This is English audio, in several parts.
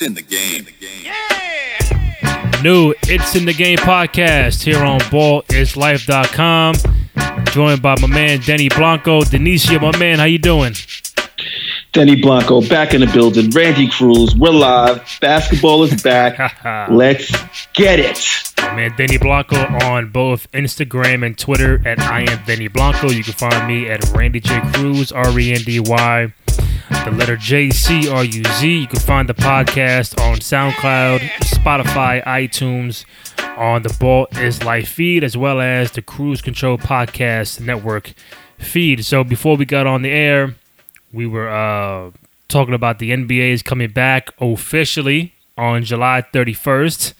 It's in the game. New It's in the Game podcast here on ballislife.com. Joined by my man Denny Blanco. Denicia, my man, how you doing? Denny Blanco back in the building. Randy Cruz, we're live. Basketball is back. Let's get it. Man Denny Blanco on both Instagram and Twitter at I am Denny Blanco. You can find me at Randy J Cruz, R E N D Y, the letter J C R U Z. You can find the podcast on SoundCloud, Spotify, iTunes, on the Ball is Life feed, as well as the Cruise Control Podcast Network feed. So before we got on the air, we were uh, talking about the NBA is coming back officially on July 31st,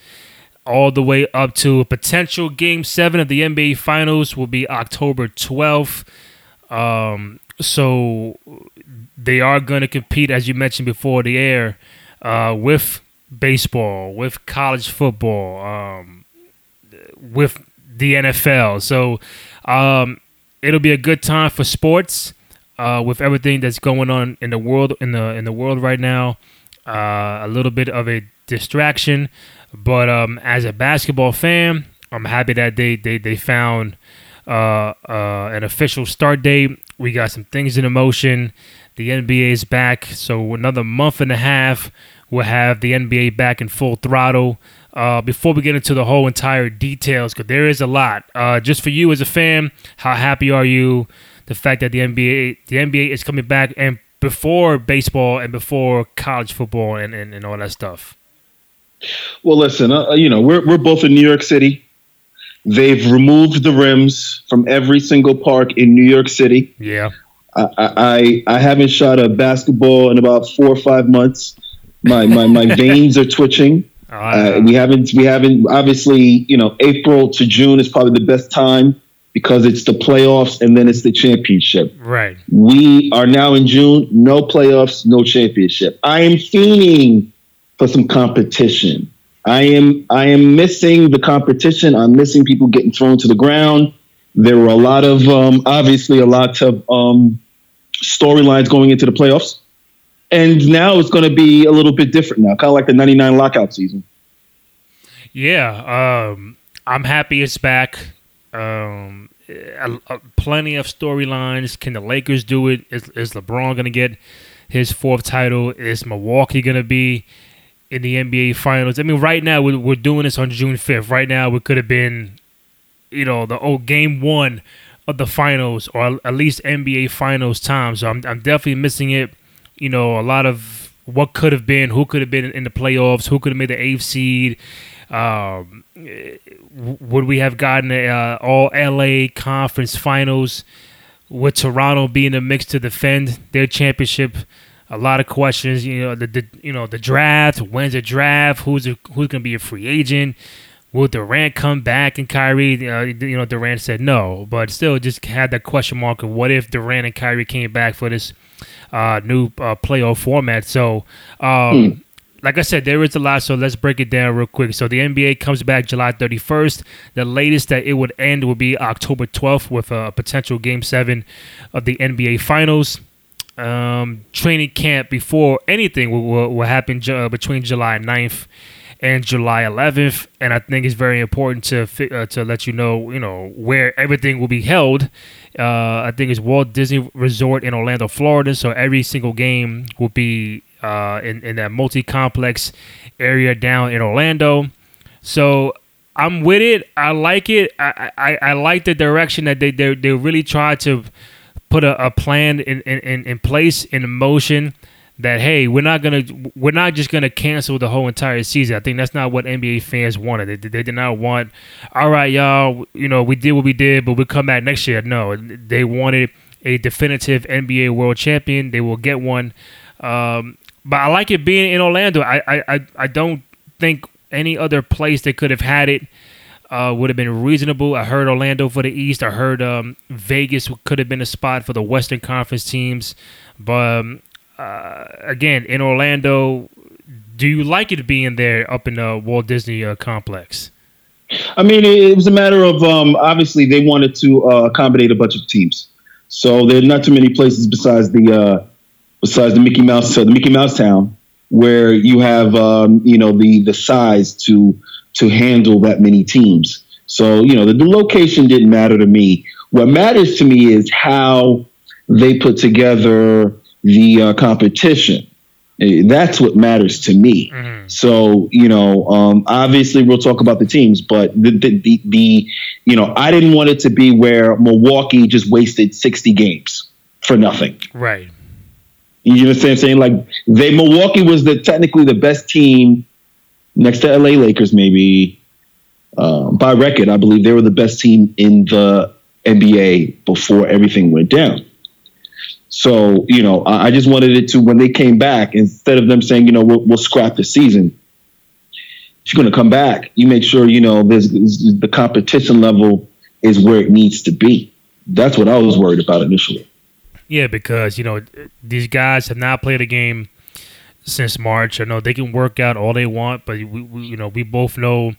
all the way up to a potential Game Seven of the NBA Finals will be October 12th. Um, so they are going to compete, as you mentioned before the air, uh, with baseball, with college football, um, with the NFL. So um, it'll be a good time for sports uh, with everything that's going on in the world in the in the world right now. Uh, a little bit of a distraction, but um, as a basketball fan, I'm happy that they they they found uh, uh, an official start date. We got some things in motion. The NBA is back, so another month and a half we'll have the NBA back in full throttle. Uh, before we get into the whole entire details, because there is a lot. Uh, just for you as a fan, how happy are you? the fact that the NBA the NBA is coming back and before baseball and before college football and, and, and all that stuff? Well, listen, uh, you know, we're, we're both in New York City. They've removed the rims from every single park in New York City. Yeah. I, I, I haven't shot a basketball in about four or five months. My, my, my veins are twitching. Uh, we haven't, we haven't, obviously, you know, April to June is probably the best time because it's the playoffs and then it's the championship. Right. We are now in June, no playoffs, no championship. I am fiending for some competition. I am I am missing the competition. I'm missing people getting thrown to the ground. There were a lot of um, obviously a lot of um, storylines going into the playoffs, and now it's going to be a little bit different now, kind of like the '99 lockout season. Yeah, um, I'm happy it's back. Um, plenty of storylines. Can the Lakers do it? Is, is LeBron going to get his fourth title? Is Milwaukee going to be in the NBA Finals? I mean, right now we're, we're doing this on June 5th. Right now, it could have been, you know, the old game one of the finals or at least NBA Finals time. So I'm, I'm definitely missing it. You know, a lot of what could have been, who could have been in the playoffs, who could have made the eighth seed. Um, would we have gotten a, uh, all LA conference finals with Toronto being in the mix to defend their championship? A lot of questions. You know the, the you know the draft. When's the draft? Who's a, who's to be a free agent? Will Durant come back and Kyrie? Uh, you know Durant said no, but still just had that question mark of what if Durant and Kyrie came back for this uh, new uh, playoff format. So. Um, mm like I said, there is a lot, so let's break it down real quick. So the NBA comes back July 31st. The latest that it would end would be October 12th with a potential Game 7 of the NBA Finals. Um, training camp before anything will, will, will happen uh, between July 9th and July 11th, and I think it's very important to uh, to let you know, you know, where everything will be held. Uh, I think it's Walt Disney Resort in Orlando, Florida. So every single game will be uh, in in that multi complex area down in Orlando. So I'm with it. I like it. I, I, I like the direction that they they, they really try to put a, a plan in, in, in place in motion that hey we're not gonna we're not just gonna cancel the whole entire season. I think that's not what NBA fans wanted. They, they did not want all right y'all you know we did what we did but we'll come back next year. No, they wanted a definitive NBA World Champion. They will get one. Um, but I like it being in Orlando. I I, I don't think any other place that could have had it uh, would have been reasonable. I heard Orlando for the East. I heard um, Vegas could have been a spot for the Western Conference teams. But um, uh, again, in Orlando, do you like it being there up in the Walt Disney uh, complex? I mean, it was a matter of um, obviously they wanted to uh, accommodate a bunch of teams. So there are not too many places besides the uh, besides the Mickey Mouse, the Mickey Mouse Town, where you have um, you know the the size to to handle that many teams. So you know the, the location didn't matter to me. What matters to me is how they put together the uh, competition. Eh, that's what matters to me. Mm-hmm. So you know, um, obviously we'll talk about the teams, but the, the, the the you know I didn't want it to be where Milwaukee just wasted sixty games for nothing. Right. You understand what I'm saying? Like they Milwaukee was the technically the best team next to LA Lakers, maybe um, by record. I believe they were the best team in the NBA before everything went down. So you know, I, I just wanted it to when they came back, instead of them saying, you know, we'll, we'll scrap the season. If you're going to come back, you make sure you know there's the competition level is where it needs to be. That's what I was worried about initially. Yeah, because you know these guys have not played a game since March. I know they can work out all they want, but we, we, you know we both know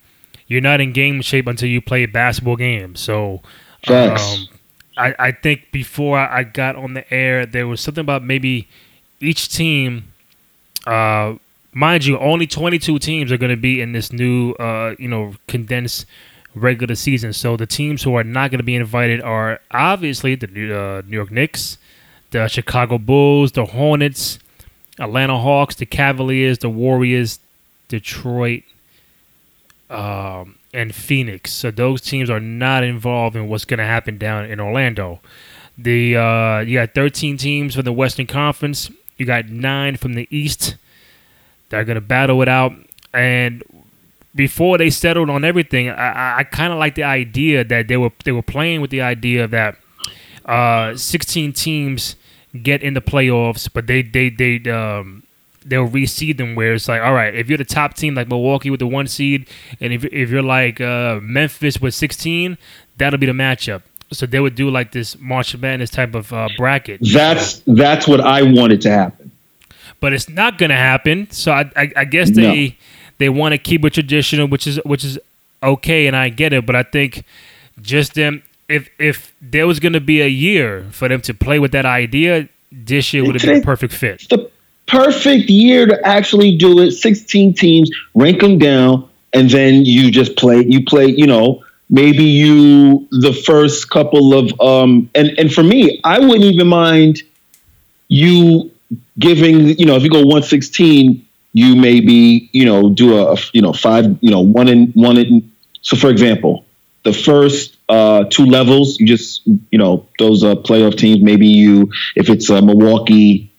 you're not in game shape until you play basketball games. So, um, I I think before I got on the air, there was something about maybe each team. Uh, mind you, only 22 teams are going to be in this new, uh, you know, condensed regular season. So the teams who are not going to be invited are obviously the uh, New York Knicks, the Chicago Bulls, the Hornets, Atlanta Hawks, the Cavaliers, the Warriors, Detroit, um, and Phoenix. So those teams are not involved in what's going to happen down in Orlando. The uh, you got 13 teams from the Western Conference. You got nine from the East. They're going to battle it out. And before they settled on everything, I, I, I kind of like the idea that they were they were playing with the idea that uh, 16 teams get in the playoffs, but they they they um they'll reseed them where it's like, all right, if you're the top team like Milwaukee with the one seed, and if if you're like uh, Memphis with 16, that'll be the matchup. So they would do like this March Madness type of uh, bracket. That's that's what I wanted to happen. But it's not going to happen. So I, I, I guess they no. they want to keep it traditional, which is which is okay, and I get it. But I think just them if if there was going to be a year for them to play with that idea, this year would have been a perfect fit. The perfect year to actually do it. Sixteen teams, rank them down, and then you just play. You play. You know, maybe you the first couple of um and and for me, I wouldn't even mind you giving. You know, if you go one sixteen, you maybe you know do a you know five you know one in one in. So for example, the first uh, two levels. You just you know those uh, playoff teams. Maybe you if it's uh, Milwaukee,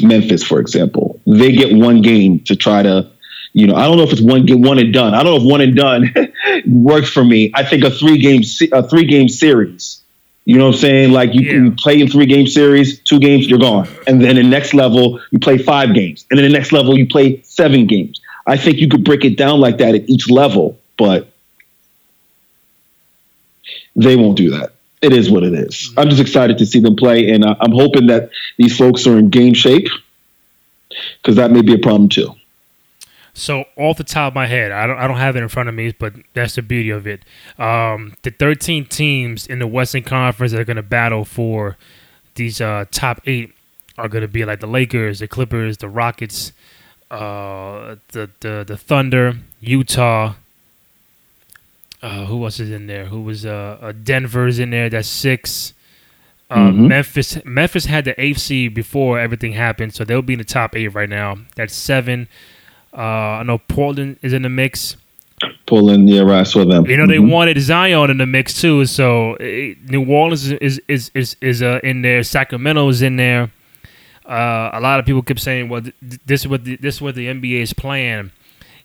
Memphis, for example, they get one game to try to. You know, I don't know if it's one get one and done. I don't know if one and done works for me. I think a three game, a three game series. You know what I'm saying? Like you, yeah. you play in three game series, two games, you're gone. And then the next level, you play five games. And then the next level, you play seven games. I think you could break it down like that at each level. But they won't do that. It is what it is. Mm-hmm. I'm just excited to see them play, and uh, I'm hoping that these folks are in game shape because that may be a problem too. So off the top of my head, I don't I don't have it in front of me, but that's the beauty of it. Um, the 13 teams in the Western Conference that are going to battle for these uh, top eight are going to be like the Lakers, the Clippers, the Rockets, uh, the the the Thunder, Utah, uh, who else is in there? Who was uh, uh Denver's in there? That's six. Uh, mm-hmm. Memphis Memphis had the eighth seed before everything happened, so they'll be in the top eight right now. That's seven. Uh, I know Portland is in the mix. Portland, yeah, right. I saw them. You know, mm-hmm. they wanted Zion in the mix too. So uh, New Orleans is is is is uh, in there. Sacramento is in there. Uh, a lot of people kept saying, "Well, th- this is what the, this is what the NBA is playing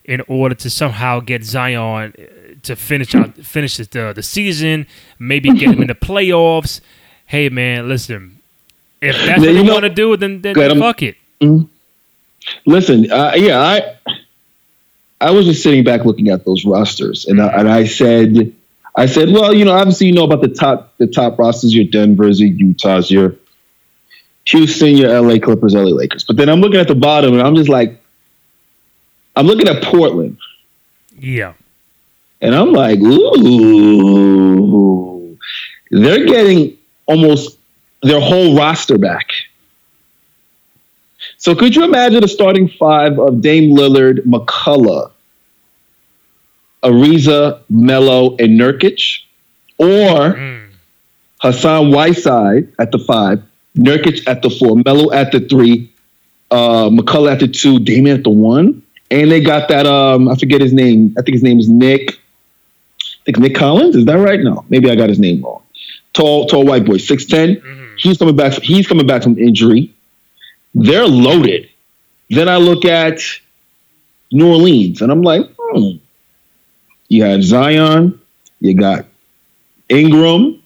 in order to somehow get Zion to finish out finish the the season, maybe get him in the playoffs. Hey man, listen, if that's what you want to do, then then fuck it. Mm-hmm. Listen, uh, yeah, I I was just sitting back looking at those rosters, and I, and I said, I said, well, you know, obviously you know about the top the top rosters, your Denver's, your Utah's, your Houston, your LA Clippers, LA Lakers. But then I'm looking at the bottom, and I'm just like, I'm looking at Portland. Yeah. And I'm like, ooh, they're getting almost their whole roster back. So could you imagine a starting five of Dame Lillard, McCullough, Ariza, Melo, and Nurkic, or mm. Hassan Whiteside at the five, Nurkic at the four, Melo at the three, uh, McCullough at the two, Damian at the one, and they got that um I forget his name. I think his name is Nick. Think Nick Collins. Is that right? No, maybe I got his name wrong. Tall, tall white boy, 6'10". Mm-hmm. He's coming back. He's coming back from injury. They're loaded. Then I look at New Orleans, and I'm like, hmm. You have Zion, you got Ingram,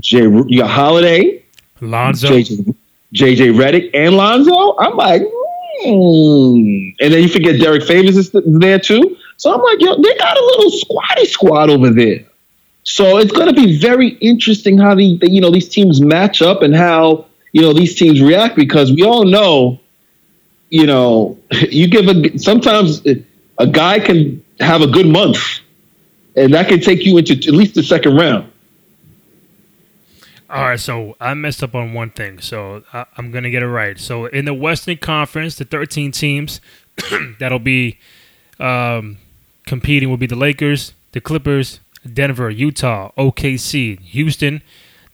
Jay, you got Holiday, Lonzo, JJ, JJ Redick, and Lonzo. I'm like, hmm. and then you forget Derrick Favors is there too. So I'm like, yo, they got a little squatty squad over there. So it's going to be very interesting how the, the you know these teams match up and how you know these teams react because we all know, you know, you give a sometimes a guy can have a good month, and that can take you into at least the second round. All right, so I messed up on one thing, so I, am gonna get it right. So in the Western Conference, the 13 teams that'll be um, competing will be the Lakers, the Clippers, Denver, Utah, OKC, Houston,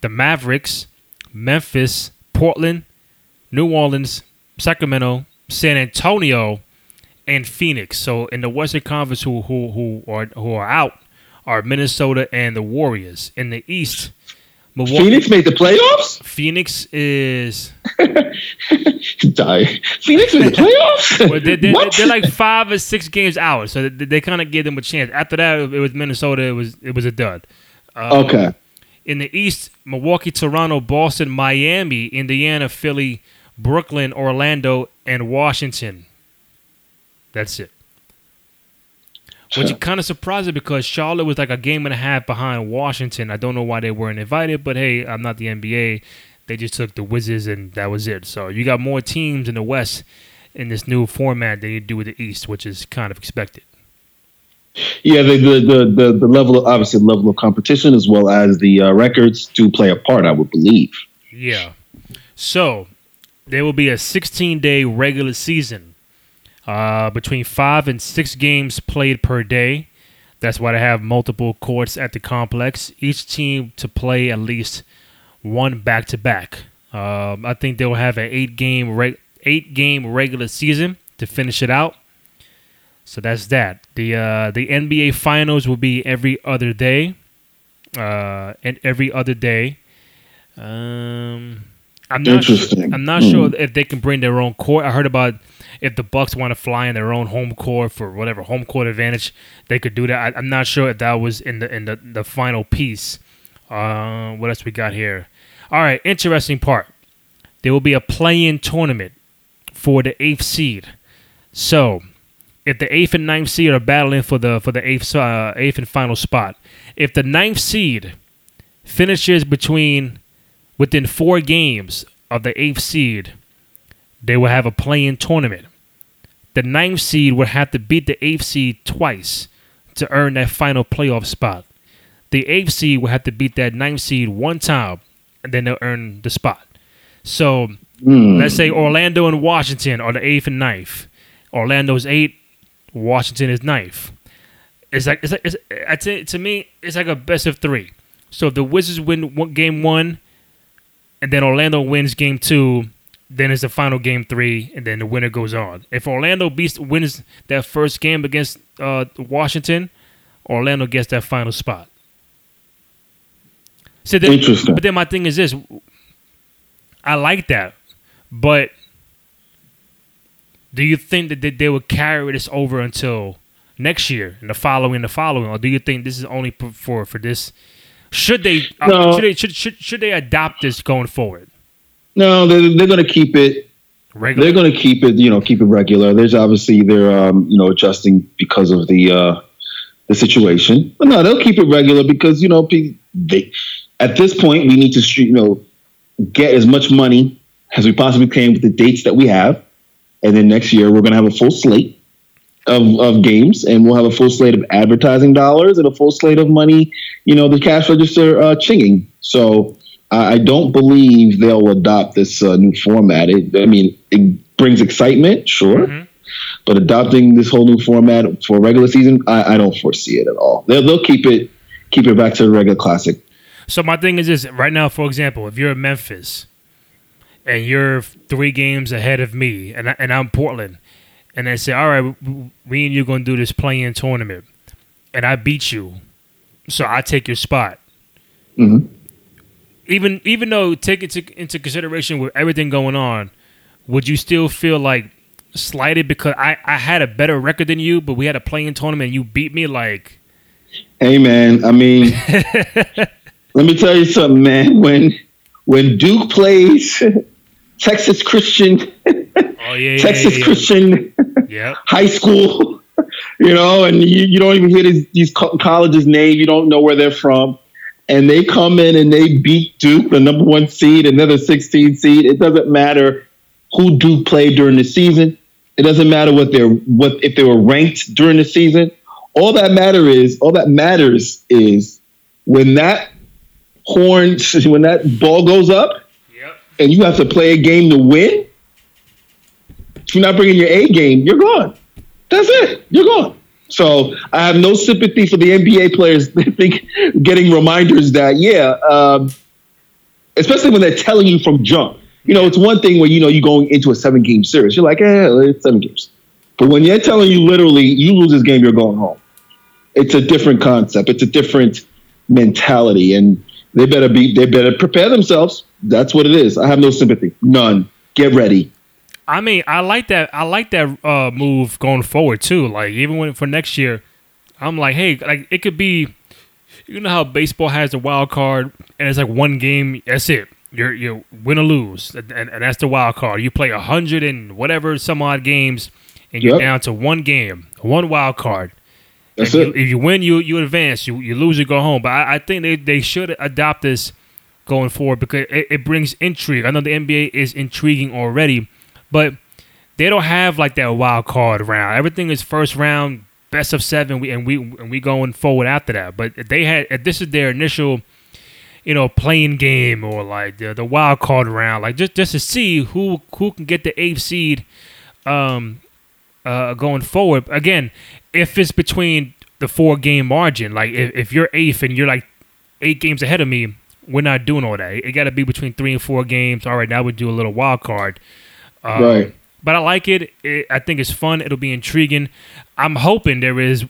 the Mavericks, Memphis, Portland, New Orleans, Sacramento, San Antonio, and Phoenix. So in the Western Conference, who who who are who are out are Minnesota and the Warriors. In the East, Milwaukee, Phoenix made the playoffs. Phoenix is die. Phoenix made the playoffs. well, they're, they're, they're, like five or six games out, so they, they kind of gave them a chance. After that, it was Minnesota. It was it was a dud. Um, okay. In the East, Milwaukee, Toronto, Boston, Miami, Indiana, Philly, Brooklyn, Orlando, and Washington. That's it. Which is kind of surprising because Charlotte was like a game and a half behind Washington. I don't know why they weren't invited, but hey, I'm not the NBA. They just took the Wizards and that was it. So you got more teams in the West in this new format than you do with the East, which is kind of expected. Yeah, the the the, the, the level of obviously the level of competition as well as the uh, records do play a part. I would believe. Yeah. So there will be a 16 day regular season uh, between five and six games played per day. That's why they have multiple courts at the complex. Each team to play at least one back to back. I think they'll have an eight game reg- eight game regular season to finish it out. So that's that. The uh, the NBA finals will be every other day, uh, and every other day. Um, I'm not. Sure, I'm not mm. sure if they can bring their own court. I heard about if the Bucks want to fly in their own home court for whatever home court advantage, they could do that. I, am not sure if that was in the in the, the final piece. Uh, what else we got here? All right, interesting part. There will be a play-in tournament for the eighth seed. So, if the eighth and ninth seed are battling for the for the eighth uh, eighth and final spot, if the ninth seed finishes between within four games of the eighth seed they will have a play-in tournament. The ninth seed will have to beat the eighth seed twice to earn that final playoff spot. The eighth seed will have to beat that ninth seed one time, and then they'll earn the spot. So mm. let's say Orlando and Washington are the eighth and ninth. Orlando's eight, Washington is ninth. It's like it's like it's, I say, to me, it's like a best of three. So if the Wizards win one, game one, and then Orlando wins game two, then it's the final game three, and then the winner goes on. If Orlando beats wins that first game against uh, Washington, Orlando gets that final spot. So then, Interesting. But then my thing is this: I like that, but do you think that they will carry this over until next year and the following, the following, or do you think this is only for for this? Should they uh, no. uh, should they should, should should they adopt this going forward? No, they're, they're going to keep it. Regular. They're going to keep it, you know, keep it regular. There's obviously they're, um, you know, adjusting because of the uh, the situation. But no, they'll keep it regular because you know, they, at this point we need to, you know, get as much money as we possibly can with the dates that we have, and then next year we're going to have a full slate of, of games, and we'll have a full slate of advertising dollars and a full slate of money, you know, the cash register uh, chinging. So I don't believe they'll adopt this uh, new format. It, I mean, it, brings excitement, sure. Mm-hmm. But adopting this whole new format for regular season, I, I don't foresee it at all. They'll, they'll keep it keep it back to the regular classic. So my thing is this: right now, for example, if you're in Memphis and you're three games ahead of me, and I, and I'm Portland, and they say, "All right, we and you're going to do this play-in tournament," and I beat you, so I take your spot. Mm-hmm. Even even though take into into consideration with everything going on, would you still feel like slighted because I, I had a better record than you, but we had a play-in tournament and you beat me like Hey man, I mean let me tell you something, man. When when Duke plays Texas Christian oh, yeah, Texas yeah, yeah, Christian high school, you know, and you, you don't even hear these, these colleges' name, you don't know where they're from. And they come in and they beat Duke, the number one seed, another 16 seed. It doesn't matter who Duke played during the season. It doesn't matter what they're what if they were ranked during the season. All that matter is all that matters is when that horn when that ball goes up yep. and you have to play a game to win. If you're not bringing your A game, you're gone. That's it. You're gone. So I have no sympathy for the NBA players. They think getting reminders that yeah, um, especially when they're telling you from jump you know, it's one thing when you know you're going into a seven game series. You're like, eh, it's seven games. But when they're telling you literally, you lose this game, you're going home. It's a different concept. It's a different mentality, and they better be. They better prepare themselves. That's what it is. I have no sympathy. None. Get ready. I mean, I like that. I like that uh, move going forward too. Like even when for next year, I'm like, hey, like it could be. You know how baseball has a wild card, and it's like one game. That's it you're you win or lose, and, and, that's the wild card. You play a hundred and whatever some odd games, and you're yep. down to one game, one wild card. That's it. You, if you win, you you advance. You you lose, you go home. But I, I think they, they should adopt this going forward because it, it brings intrigue. I know the NBA is intriguing already, but they don't have like that wild card round. Everything is first round, best of seven, we, and we and we going forward after that. But they had this is their initial you know, play-in game or like the, the wild card round, like just just to see who who can get the eighth seed um, uh, going forward. Again, if it's between the four game margin, like if, if you're eighth and you're like eight games ahead of me, we're not doing all that. It got to be between three and four games. All right, now we do a little wild card. Um, right. But I like it. it. I think it's fun. It'll be intriguing. I'm hoping there is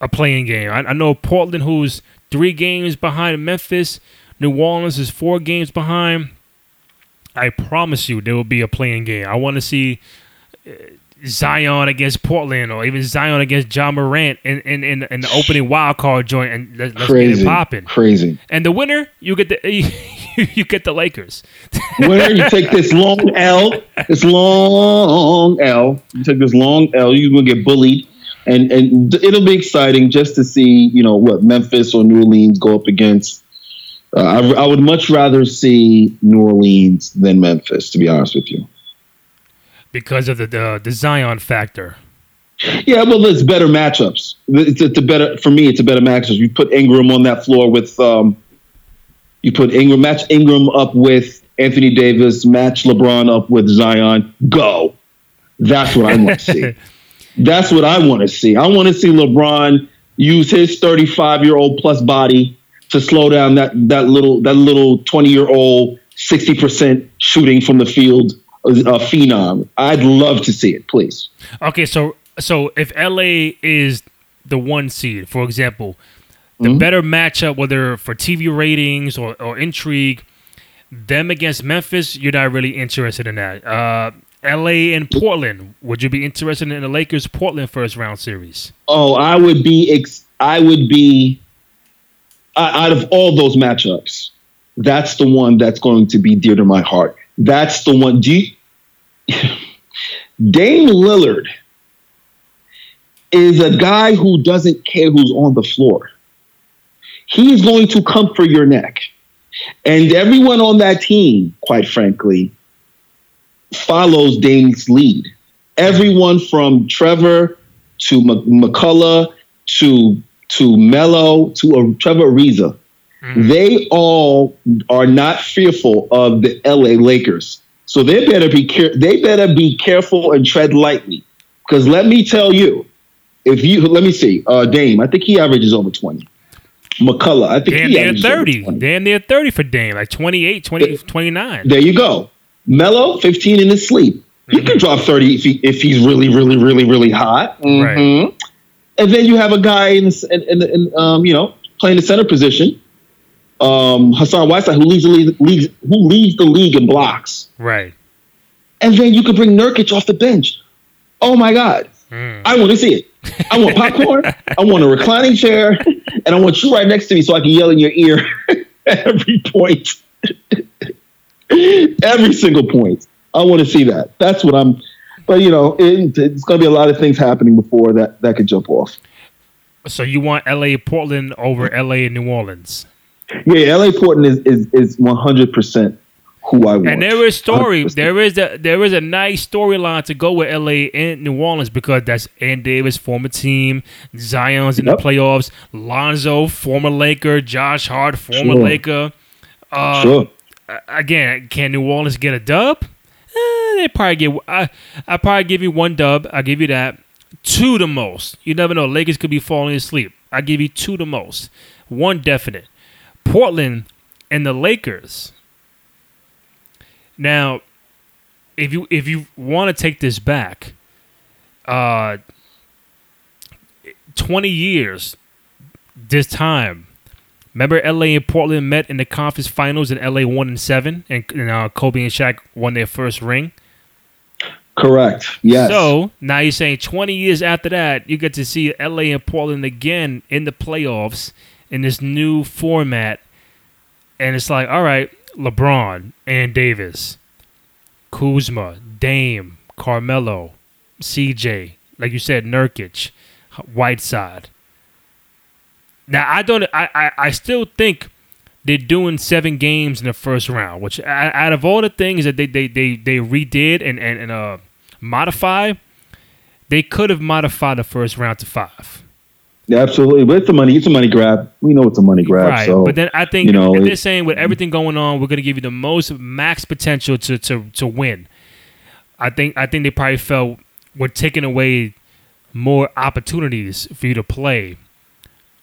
a play-in game. I, I know Portland, who's three games behind Memphis, New Orleans is four games behind. I promise you there will be a play-in game. I want to see uh, Zion against Portland or even Zion against Ja Morant in, in, in, in the opening wild card joint and let, us get it popping. Crazy. And the winner, you get the you get the Lakers. winner, you take this long L, this long L. You take this long L. You're gonna get bullied, and and it'll be exciting just to see you know what Memphis or New Orleans go up against uh, I, I, would much rather see New Orleans than Memphis, to be honest with you. Because of the the, the Zion factor. Yeah, well, it's better matchups. It's, it's, a better for me. It's a better matchup. You put Ingram on that floor with, um, you put Ingram match Ingram up with Anthony Davis, match LeBron up with Zion. Go. That's what I want to see. That's what I want to see. I want to see LeBron use his 35 year old plus body to slow down that that little that little 20 year old 60% shooting from the field uh, phenom. I'd love to see it, please. Okay, so so if LA is the one seed, for example, the mm-hmm. better matchup, whether for TV ratings or, or intrigue, them against Memphis, you're not really interested in that. Uh, LA and Portland, would you be interested in the Lakers Portland first round series? Oh, I would be. Ex- I would be out of all those matchups, that's the one that's going to be dear to my heart. That's the one. Do you, Dame Lillard is a guy who doesn't care who's on the floor. He's going to come for your neck. And everyone on that team, quite frankly, follows Dame's lead. Everyone from Trevor to McCullough to to Melo to a Trevor Ariza, mm-hmm. they all are not fearful of the LA Lakers. So they better be care- they better be careful and tread lightly. Because let me tell you, if you let me see, uh, Dame, I think he averages over twenty. McCullough, I think Damn he near 30. 20. Damn near 30 for Dame. Like 28, 20, 29. There you go. Melo, 15 in his sleep. He Mm-hmm. can drop 30 if, he, if he's really, really, really, really hot. Right. Mhm. And then you have a guy in, in, in, in um, you know, playing the center position, um, Hassan Whiteside, who leads the league, leads, who leads the league in blocks. Right. And then you could bring Nurkic off the bench. Oh my God. Mm. I want to see it. I want popcorn. I want a reclining chair, and I want you right next to me so I can yell in your ear every point, every single point. I want to see that. That's what I'm. But you know, it, it's going to be a lot of things happening before that that could jump off. So you want LA, Portland over LA and New Orleans. Yeah, LA Portland is is is 100 percent who I want. And there is story. 100%. There is a there is a nice storyline to go with LA and New Orleans because that's Ann Davis, former team, Zion's in Yep. the playoffs, Lonzo, former Laker, Josh Hart, former Sure. Laker. Uh, Sure. Again, can New Orleans get a dub? Eh, they probably get. I I probably give you one dub. I give you that. Two the most. You never know. Lakers could be falling asleep. I give you two the most. One definite. Portland and the Lakers. Now, if you if you want to take this back, uh, twenty years this time. Remember, LA and Portland met in the conference finals, and LA won in seven, and, and uh, Kobe and Shaq won their first ring. Correct. Yes. So now you're saying 20 years after that, you get to see LA and Portland again in the playoffs in this new format. And it's like, all right, LeBron and Davis, Kuzma, Dame, Carmelo, CJ, like you said, Nurkic, Whiteside. Now I don't. I, I, I still think they're doing seven games in the first round, which out of all the things that they they they, they redid and and, and uh modify, they could have modified the first round to five. Absolutely. But it's a money. It's a money grab. We know it's a money grab. right. So but then I think you know, if they're saying with everything going on, we're gonna give you the most max potential to to to win. I think I think they probably felt we're taking away more opportunities for you to play.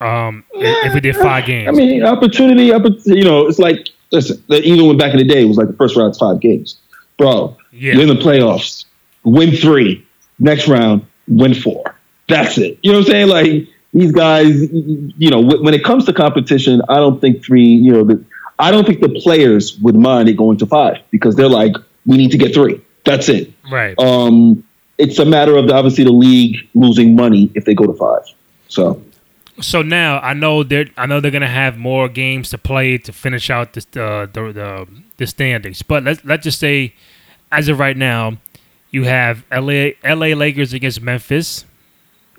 Um, if if we did five games. I mean, opportunity, you know, it's like, listen, even when back in the day, it was like the first round's five games. Bro, Yeah. you're in the playoffs, win three, next round, win four. That's it. You know what I'm saying? Like, these guys, you know, when it comes to competition, I don't think three, you know, the, I don't think the players would mind it going to five because they're like, we need to get three. That's it. right. Um, it's a matter of obviously the league losing money if they go to five. So, So now I know they're I know they're gonna have more games to play to finish out this, uh, the the the standings. But let's let's just say, as of right now, you have LA LA Lakers against Memphis.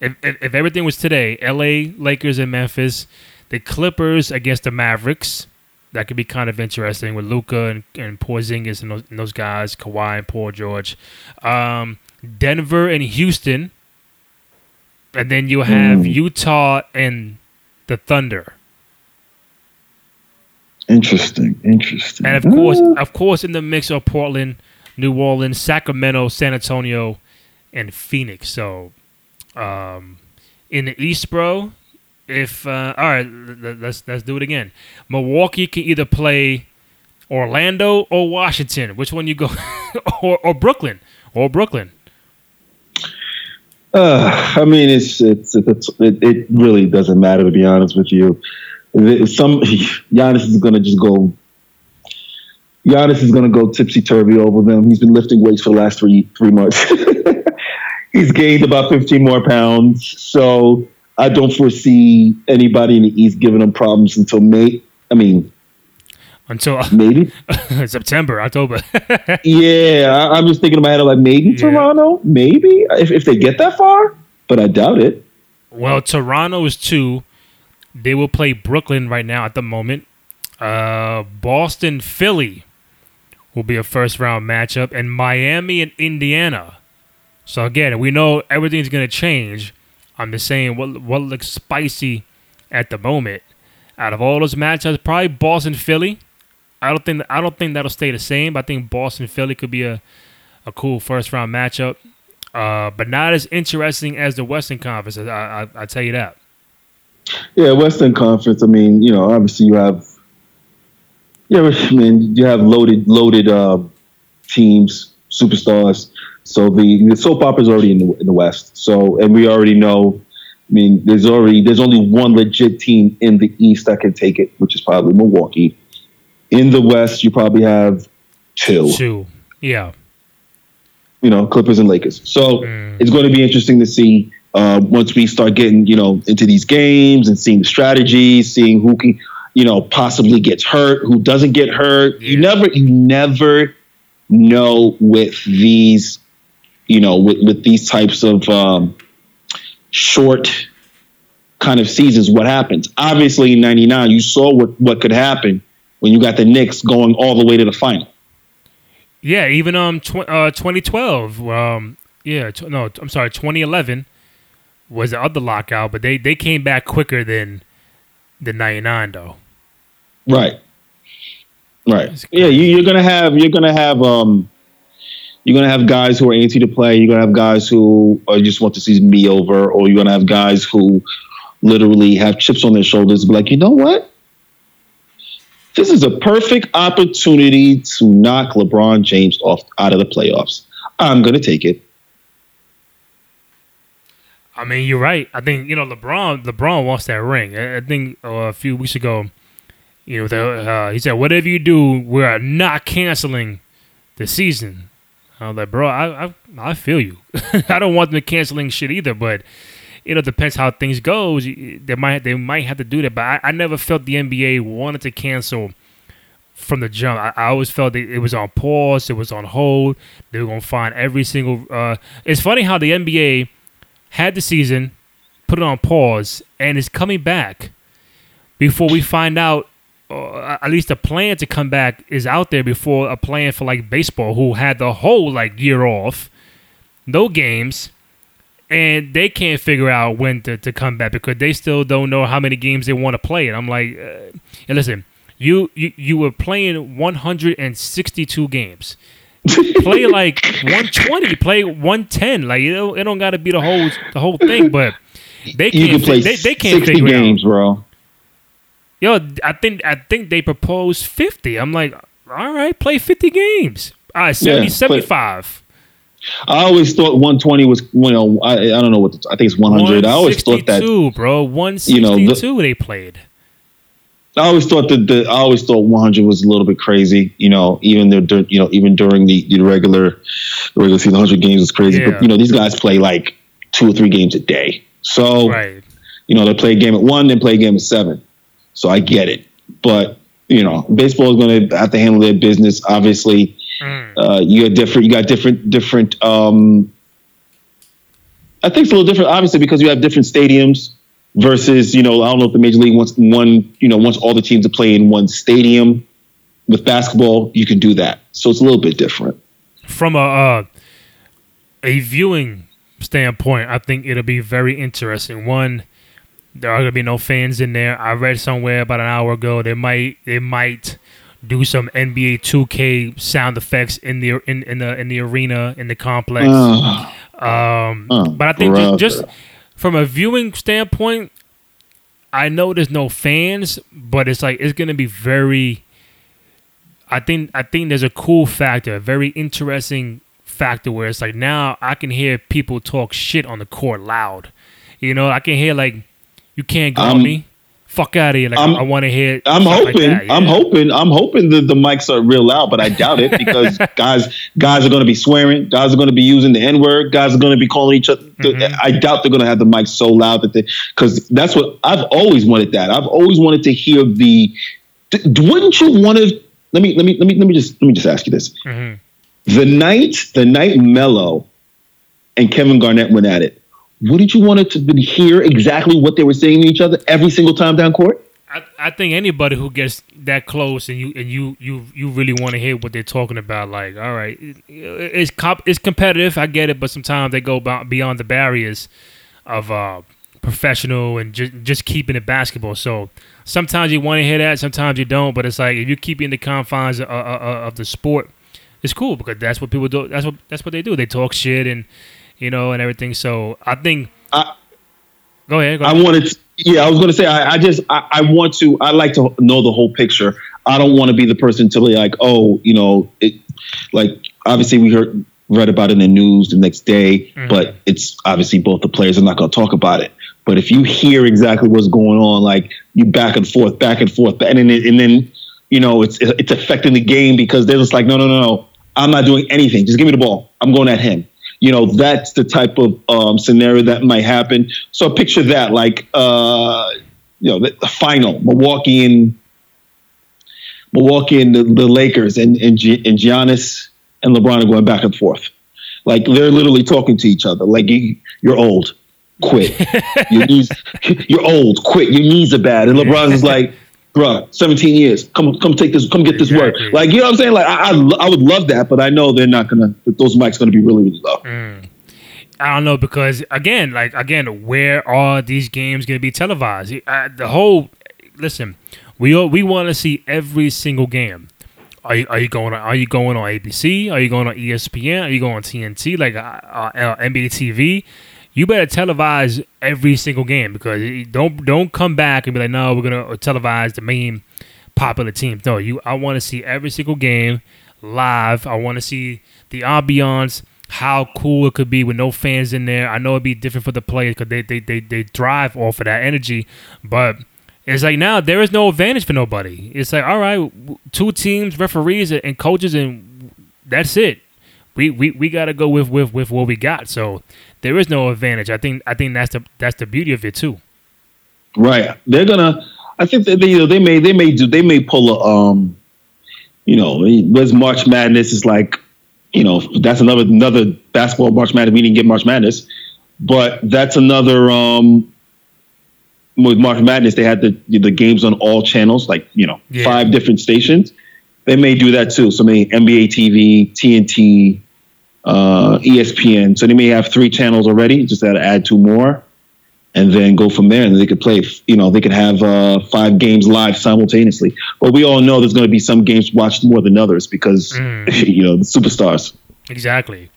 If, if if everything was today, LA Lakers and Memphis, the Clippers against the Mavericks. That could be kind of interesting with Luka and, and Porzingis and those, and those guys, Kawhi and Paul George. Um, Denver and Houston. And then you have Mm. Utah and the Thunder. interesting, interesting. And of course, of course, in the mix are Portland, New Orleans, Sacramento, San Antonio, and Phoenix. So, um, in the East, bro, if uh, all right, let's let's do it again. Milwaukee can either play Orlando or Washington. Which one you go? or or Brooklyn or Brooklyn. Uh, I mean, it's it's, it's it, it really doesn't matter to be honest with you. Some Giannis is gonna just go. Giannis is gonna go tipsy turvy over them. He's been lifting weights for the last three three months. He's gained about fifteen more pounds, so I don't foresee anybody in the East giving him problems until May. I mean, Until maybe. September, October. Yeah, I, I'm just thinking in my head, like maybe Yeah. Toronto, maybe if, if they get that far, but I doubt it. Well, Toronto is two. They will play Brooklyn right now at the moment. Uh, Boston, Philly will be a first round matchup, and Miami and Indiana. So again, we know everything's gonna change. I'm just saying what what looks spicy at the moment. Out of all those matchups, probably Boston, Philly. I don't think I don't think that'll stay the same. I think Boston Philly could be a a cool first round matchup, uh, but not as interesting as the Western Conference. I, I, I tell you that. Yeah, Western Conference. I mean, you know, obviously you have, yeah, I mean, you have loaded loaded uh, teams, superstars. So the, the soap opera is already in the, in the West. So and we already know. I mean, there's already there's only one legit team in the East that can take it, which is probably Milwaukee. In the West, you probably have two. Two, yeah. You know, Clippers and Lakers. So mm. it's going to be interesting to see uh, once we start getting you know into these games and seeing the strategies, seeing who can you know possibly gets hurt, who doesn't get hurt. Yeah. You never you never know with these you know with with these types of um, short kind of seasons what happens. Obviously in 99 you saw what what could happen when you got the Knicks going all the way to the final. Yeah, even um tw- uh, 2012 um yeah, no, I'm sorry, 2011 was the other lockout, but they they came back quicker than the 99 though. Right. Right. Yeah, you, are gonna have you're gonna have um you're gonna have guys who are antsy to play. You're gonna have guys who just want the season be over, or you're gonna have guys who literally have chips on their shoulders, be like, you know what? This is a perfect opportunity to knock LeBron James off out of the playoffs. I'm gonna take it. I mean, you're right. I think you know LeBron. LeBron wants that ring. I, think uh, a few weeks ago, you know, the, uh, he said, "Whatever you do, we're not canceling the season." I was like, "Bro, I I, I feel you. I don't want them canceling shit either, but." You know, depends how things goes. They might they might have to do that, but I, I never felt the NBA wanted to cancel from the jump. I, I, always felt that it was on pause, it was on hold. They were gonna find every single. Uh, it's funny how the NBA had the season, put it on pause, and is coming back before we find out. Uh, at least a plan to come back is out there before a plan for like baseball, who had the whole like year off, no games, and they can't figure out when to, to come back because they still don't know how many games they want to play. And I'm like, uh, and listen, you, you you were playing 162 games play like 120, play 110. Like it don't, it don't got to be the whole the whole thing, but they can't. Can play they, they can't figure games, out. bro. Yo, I think I think they proposed 50. I'm like, all right, play 50 games. All right, 70, yeah, 75. I always thought 120 was, you know, I, I don't know what, the, I think it's 100. I always thought that. bro. 162 you know, the, they played. I always thought that the I always thought 100 was a little bit crazy. You know, even the you know even during the, the regular the regular season, 100 games was crazy. Yeah. But you know, these guys play like two or three games a day. So right. you know, they play a game at one, then play a game at seven. So I get it, but you know, baseball is going to have to handle their business. Obviously, mm. uh, you got different. You got different different. Um, I think it's a little different, obviously, because you have different stadiums versus you know I don't know if the major league wants one you know wants all the teams to play in one stadium. With basketball, you can do that, so it's a little bit different. From a uh, a viewing standpoint, I think it'll be very interesting. One, there are gonna be no fans in there. I read somewhere about an hour ago they might they might do some NBA 2K sound effects in the in, in the in the arena in the complex. Uh, um, uh, but I think just, just from a viewing standpoint, I know there's no fans, but it's like it's gonna be very. I think I think there's a cool factor, a very interesting factor where it's like now I can hear people talk shit on the court loud. You know, I can hear like, "You can't go um, me." fuck out of here. Like I'm, i want to hear. I'm hoping. Like yeah. I'm hoping. I'm hoping that the mics are real loud, but I doubt it because guys, guys are going to be swearing. Guys are going to be using the n word. Guys are going to be calling each other. Mm-hmm. I doubt they're going to have the mics so loud that they. Because that's what I've always wanted. That I've always wanted to hear the. Wouldn't you want to? Let me. Let me. Let me. Let me just. Let me just ask you this. Mm-hmm. The night. The night Melo and Kevin Garnett went at it wouldn't you want to hear exactly what they were saying to each other every single time down court? I, I think anybody who gets that close and you and you you you really want to hear what they're talking about, like, all right, it's comp, it's competitive, I get it, but sometimes they go beyond the barriers of uh professional and just just keeping it basketball. So sometimes you want to hear that, sometimes you don't. But it's like if you're keeping the confines of, of, of the sport, it's cool because that's what people do. That's what that's what they do. They talk shit and you know and everything. So I think. I, go ahead. Go ahead. I wanted. To, yeah, I was going to say. I, I just. I, I want to. I like to know the whole picture. I don't want to be the person to be like, oh, you know, it. Like obviously we heard read about it in the news the next day, mm-hmm. but it's obviously both the players are not going to talk about it. But if you hear exactly what's going on, like you back and forth, back and forth, and then and then you know it's it's affecting the game because they're just like, no, no, no, no, I'm not doing anything. Just give me the ball. I'm going at him. You know, that's the type of um, scenario that might happen. So picture that, like uh, you know, the, the final Milwaukee and Milwaukee and the, the Lakers and and, G- and Giannis and LeBron are going back and forth. Like they're literally talking to each other. Like you, you're old quit. Your knees, you're old, quit. Your knees are bad. And LeBron's is like, bruh, 17 years. Come, come take this. Come get this exactly. work. Like you know what I'm saying? Like I, I, I, would love that, but I know they're not gonna. Those mics gonna be really, really low. Mm. I don't know because again, like again, where are these games gonna be televised? Uh, the whole listen, we we want to see every single game. Are you, are you going on, are you going on ABC? Are you going on ESPN? Are you going on TNT like uh, uh, NBA TV? You better televise every single game because don't don't come back and be like, no, we're gonna uh, televise the main popular teams. No, you. I want to see every single game live. I want to see the ambiance, how cool it could be with no fans in there. I know it'd be different for the players because they, they they they drive off of that energy, but. It's like now there is no advantage for nobody. It's like all right, two teams, referees, and coaches, and that's it. We we, we got to go with, with with what we got. So there is no advantage. I think I think that's the that's the beauty of it too. Right. They're gonna. I think that they you know, they may they may do they may pull a um, you know, was March Madness is like, you know, that's another another basketball March Madness. We didn't get March Madness, but that's another um. With March Madness, they had the the games on all channels, like you know, yeah. five different stations. They may do that too. So, maybe NBA TV, TNT, uh, ESPN. So they may have three channels already. Just got to add two more, and then go from there. And they could play. You know, they could have uh, five games live simultaneously. But we all know there's going to be some games watched more than others because mm. you know the superstars. Exactly.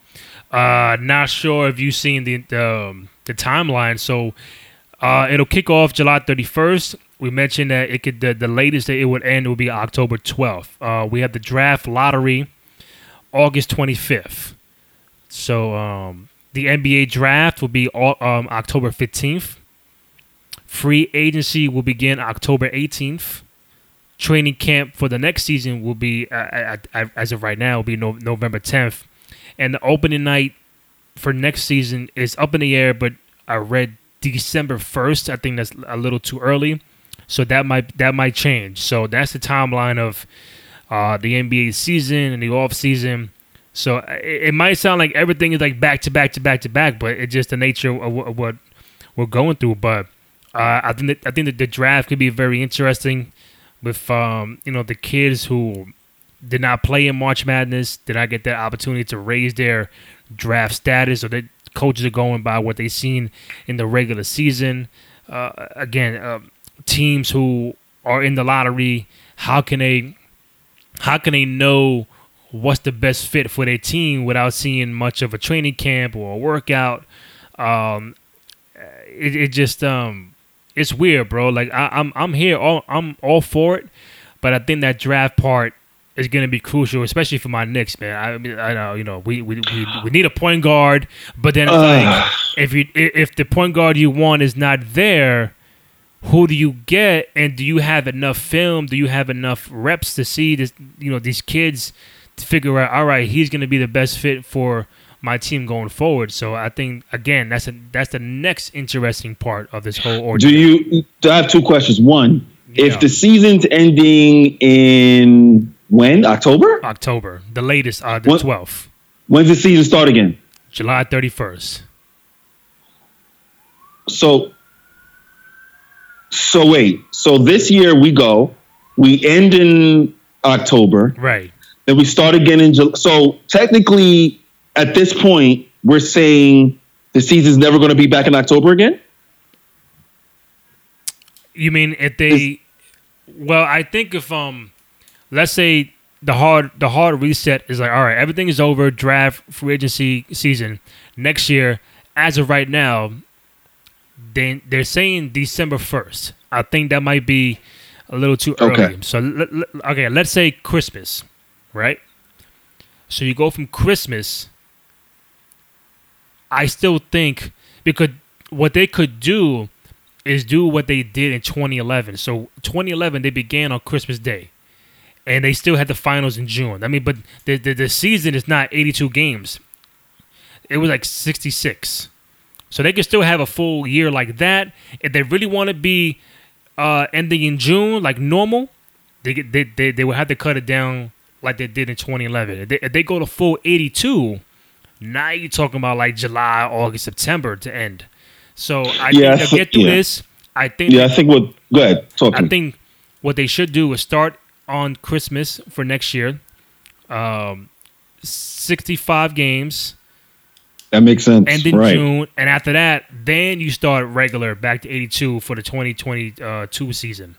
Uh, not sure if you've seen the the, um, the timeline. So uh, it'll kick off July 31st. We mentioned that it could the, the latest that it would end would be October 12th. Uh, we have the draft lottery August 25th. So um, the NBA draft will be all, um, October 15th. Free agency will begin October 18th. Training camp for the next season will be, uh, as of right now, will be no- November 10th. And the opening night for next season is up in the air, but I read December 1st. I think that's a little too early. So that might that might change. So that's the timeline of uh, the NBA season and the off season. So it, it, might sound like everything is like back to back to back to back, but it's just the nature of, of what we're going through. But uh, I think that, I think that the draft could be very interesting with um, you know the kids who did not play in March Madness, did not get that opportunity to raise their draft status, or the coaches are going by what they've seen in the regular season. Uh, again, uh, teams who are in the lottery, how can they how can they know what's the best fit for their team without seeing much of a training camp or a workout. Um, it, it just um, it's weird, bro. Like I, am I'm, I'm here, all, I'm all for it, but I think that draft part is going to be crucial, especially for my Knicks, man. I mean, I know you know we we, we, we need a point guard, but then uh. like if you if the point guard you want is not there. Who do you get, and do you have enough film? Do you have enough reps to see this? You know these kids to figure out, all right, he's going to be the best fit for my team going forward. So I think again, that's a that's the next interesting part of this whole ordeal. Do you? I have two questions. One, yeah. if the season's ending in when October? October, the latest, uh, the twelfth. When's the season start again? July thirty first. So, so wait. So this year we go, we end in October, right? Then we start again in July. So technically, at this point, we're saying the season's never going to be back in October again. You mean if they? well, I think if um, let's say the hard the hard reset is like, all right, everything is over. Draft free agency season next year. As of right now, they they're saying December first. I think that might be a little too early. Okay. So let- let- okay, let's say Christmas, right? So you go from Christmas. I still think because what they could do is do what they did in 2011. So 2011 they began on Christmas Day, and they still had the finals in June. I mean, but the the, the season is not 82 games. It was like 66. So they could still have a full year like that. If they really want to be uh, ending in June like normal, they, get- they they they would have to cut it down like they did in 2011. If they, if they go to full 82, now you're talking about like July, August, September to end. So I Yeah, think thi- get through yeah. this, I think Yeah, I think what. Go ahead. Talk to I think what they should do is start on Christmas for next year. Um, 65 games, that makes sense. end in right. June, and after that, then you start regular back to 82 for the 2022 season.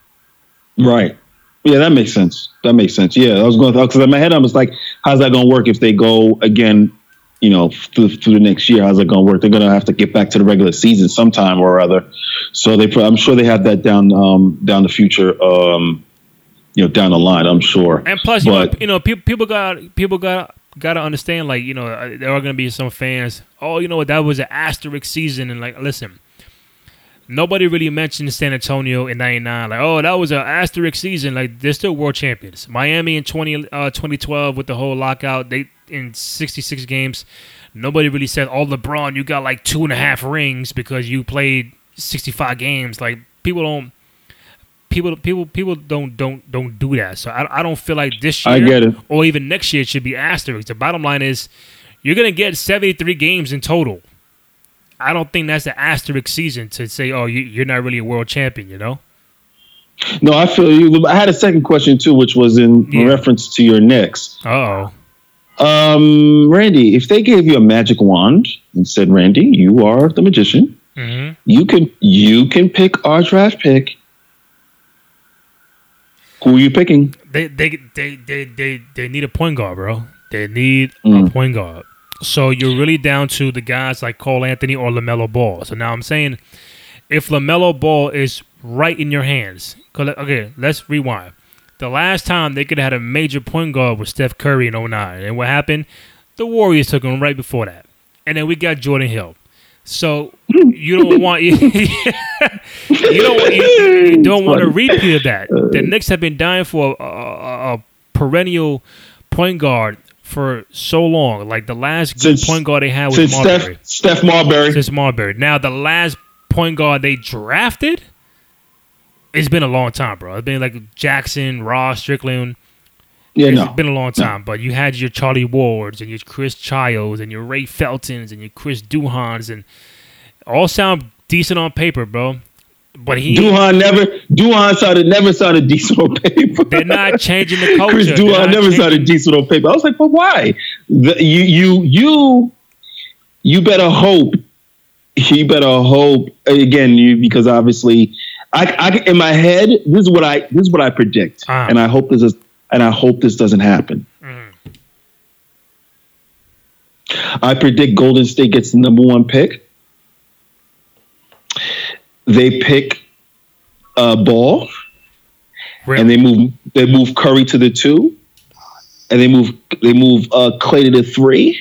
Right. Yeah, that makes sense. That makes sense. Yeah, I was going to, because in my head I was like, how's that going to work if they go again? You know, through, through the next year, how's it going to work? They're going to have to get back to the regular season sometime or other. So they, I'm sure they have that down, um, down the future, um, you know, down the line. I'm sure. And plus, you know, you know, people people got people got got to understand, like, you know, uh, there are to be some fans. Oh, you know what? That was an asterisk season, and like, listen, nobody really mentioned San Antonio in '99. Like, oh, that was an asterisk season. Like, they're still world champions. Miami in 20, uh, 2012 with the whole lockout, they in 66 games. Nobody really said, "Oh, LeBron, you got like two and a half rings because you played 65 games." Like, people don't. People, people, people don't don't don't do that. So I, I don't feel like this year I get it. or even next year it should be asterisk. The bottom line is you're gonna get 73 games in total. I don't think that's the asterisk season to say, oh, you, you're not really a world champion. You know? No, I feel you. I had a second question too, which was in Yeah. reference to your Knicks. Oh, Um, Randy, if they gave you a magic wand and said, "Randy, you are the magician. hmm You can you can pick our draft pick. Who are you picking? they, they they they they they need a point guard, bro. They need a Mm. point guard. So you're really down to the guys like Cole Anthony or Lamelo Ball. So now I'm saying, if Lamelo Ball is right in your hands, okay, let's rewind. The last time they could have had a major point guard was Steph Curry in 09. And what happened? The Warriors took him right before that. And then we got Jordan Hill. So you don't want you, don't want, you, you don't want a repeat of that. The Knicks have been dying for a, a, a perennial point guard for so long. Like the last good Since- point guard they had was Marbury. Steph Steph Marbury. Since Marbury. Now the last point guard they drafted, it's been a long time, bro. It's been like Jackson, Ross, Strickland. Yeah, It's no. been a long time, but you had your Charlie Wards and your Chris Childs and your Ray Feltons and your Chris Duhons and all sound decent on paper, bro. But he Duhon never Duhon sounded never sounded decent on paper. they're not changing the culture. Chris Duhon never changing- sounded decent on paper. I was like, but why? The, you you you you better hope. You better hope again. You because obviously, I, I in my head this is what I this is what I predict, Ah. and I hope this is and I hope this doesn't happen. Mhm. I predict Golden State gets the number one pick. They pick a ball Really? and they move they move Curry to the two, and they move they move uh, Clay to the three,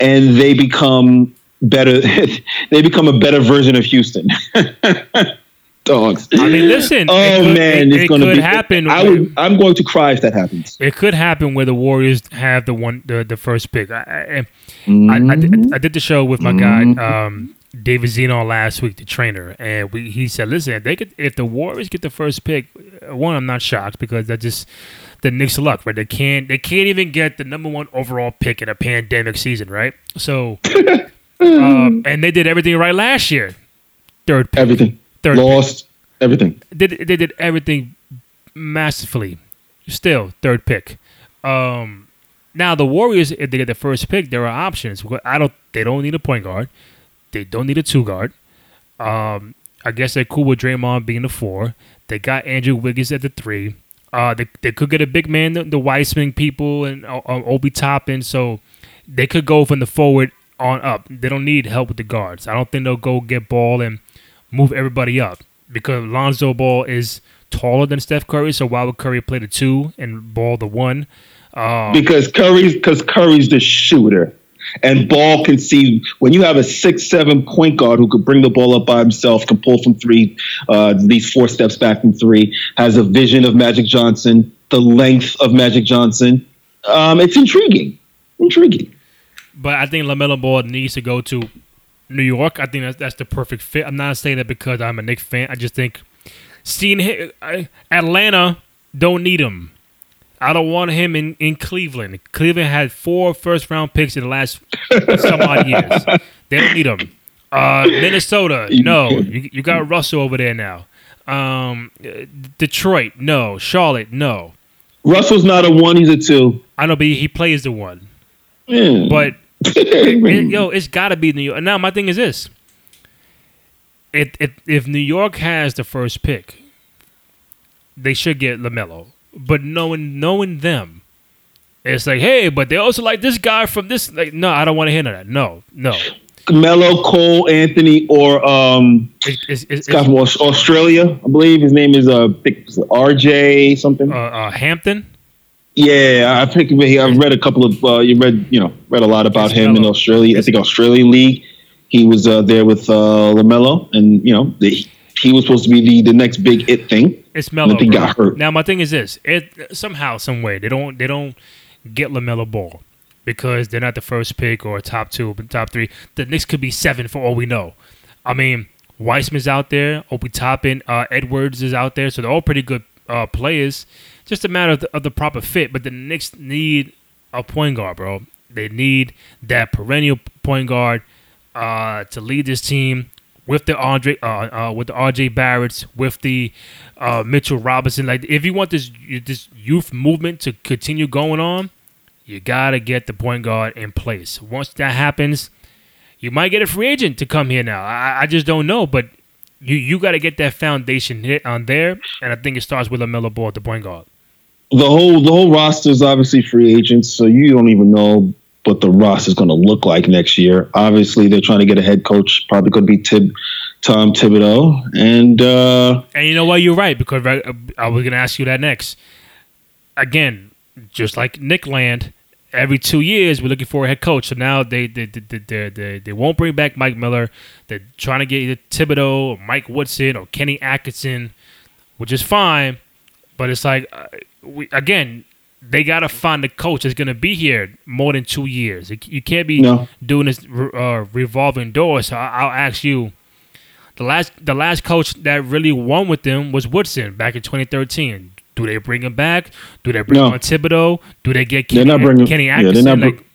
and they become better. they become a better version of Houston. Dogs. I mean, listen, Oh could- man, it- it's it going to happen I would. I'm going to cry if that happens. It could happen where the Warriors have the one the, the first pick. I, I, I, I, did, I did the show with my Mm-hmm. guy um, David Zeno last week, the trainer, and we he said, "Listen, if they could, if the Warriors get the first pick, one, I'm not shocked because that just the Knicks' luck, right? They can't they can't even get the number one overall pick in a pandemic season, right? So, um, and they did everything right last year. Third pick, Everything third pick lost. Everything. they, did- they did everything masterfully. Still, third pick. Um, now the Warriors, if they get the first pick, there are options. I don't. They don't need a point guard. They don't need a two guard. Um, I guess they're cool with Draymond being the four. They got Andrew Wiggins at the three. Uh, they, they could get a big man, the, the Wiseman people and uh, uh, Obi Toppin. So they could go from the forward on up. They don't need help with the guards. I don't think they'll go get ball and move everybody up because Lonzo Ball is taller than Steph Curry. So why would Curry play the two and Ball the one? Um, because Curry's because Curry's the shooter. And Ball can see when you have a six seven point guard who could bring the ball up by himself, can pull from three, uh, these four steps back from three, has a vision of Magic Johnson, the length of Magic Johnson. Um, it's intriguing, intriguing. But I think Lamelo Ball needs to go to New York. I think that's that's the perfect fit. I'm not saying that because I'm a Knicks fan. I just think seeing Atlanta don't need him. I don't want him in, in Cleveland. Cleveland had four first round picks in the last some odd years. They don't need him. Uh, Minnesota, no. You, you got Russell over there now. Um, Detroit, no. Charlotte, no. Russell's not a one; he's a two. I know, but he, he plays the one. Mm. But it, yo, it's got to be New York. Now, my thing is this: it, it, if New York has the first pick, they should get Lamelo but knowing knowing them, it's like, hey, but they also like this guy from this. Like, no, I don't want to hear that. No, no. Melo, Cole, Anthony, or um, it's, it's, guy from Australia, I believe his name is uh, RJ something. Uh, uh, Hampton. Yeah, I think I've read a couple of. Uh, you read, you know, read a lot about him in Australia. I think Australian League. He was uh, there with uh, Lamelo, and you know, the, he was supposed to be the, the next big it thing. It's Melo. He got hurt. Now my thing is this: it somehow, some way, they don't they don't get Lamelo Ball because they're not the first pick or top two, but top three. The Knicks could be seven for all we know. I mean, Wiseman's out there, Obi Toppin, uh, Edwards is out there, so they're all pretty good uh, players. Just a matter of the, of the proper fit. But the Knicks need a point guard, bro. They need that perennial point guard uh, to lead this team with the Andre, uh, uh, with the RJ Barretts, with the uh, Mitchell Robinson. Like, if you want this this youth movement to continue going on, you gotta get the point guard in place. Once that happens, you might get a free agent to come here. Now, I, I just don't know, but you you got to get that foundation hit on there, and I think it starts with Lamelo Ball at the point guard. The whole the whole roster is obviously free agents, so you don't even know what the roster is going to look like next year. Obviously, they're trying to get a head coach. Probably going to be Tib, Tom Thibodeau, and uh, and you know what? You're right because I, was going to ask you that next. Again, just like Nick Land, every two years we're looking for a head coach. So now they they they they, they, they won't bring back Mike Miller. They're trying to get either Thibodeau or Mike Woodson or Kenny Atkinson, which is fine. But it's like uh, we again they gotta find a coach that's gonna be here more than two years. You can't be no. doing this uh, revolving door. So I'll ask you, the last the last coach that really won with them was Woodson back in 2013. Do they bring him back? Do they bring no. on Thibodeau? Do they get Kenny, they're not bringing, Kenny Atkinson? Yeah, they're, not like,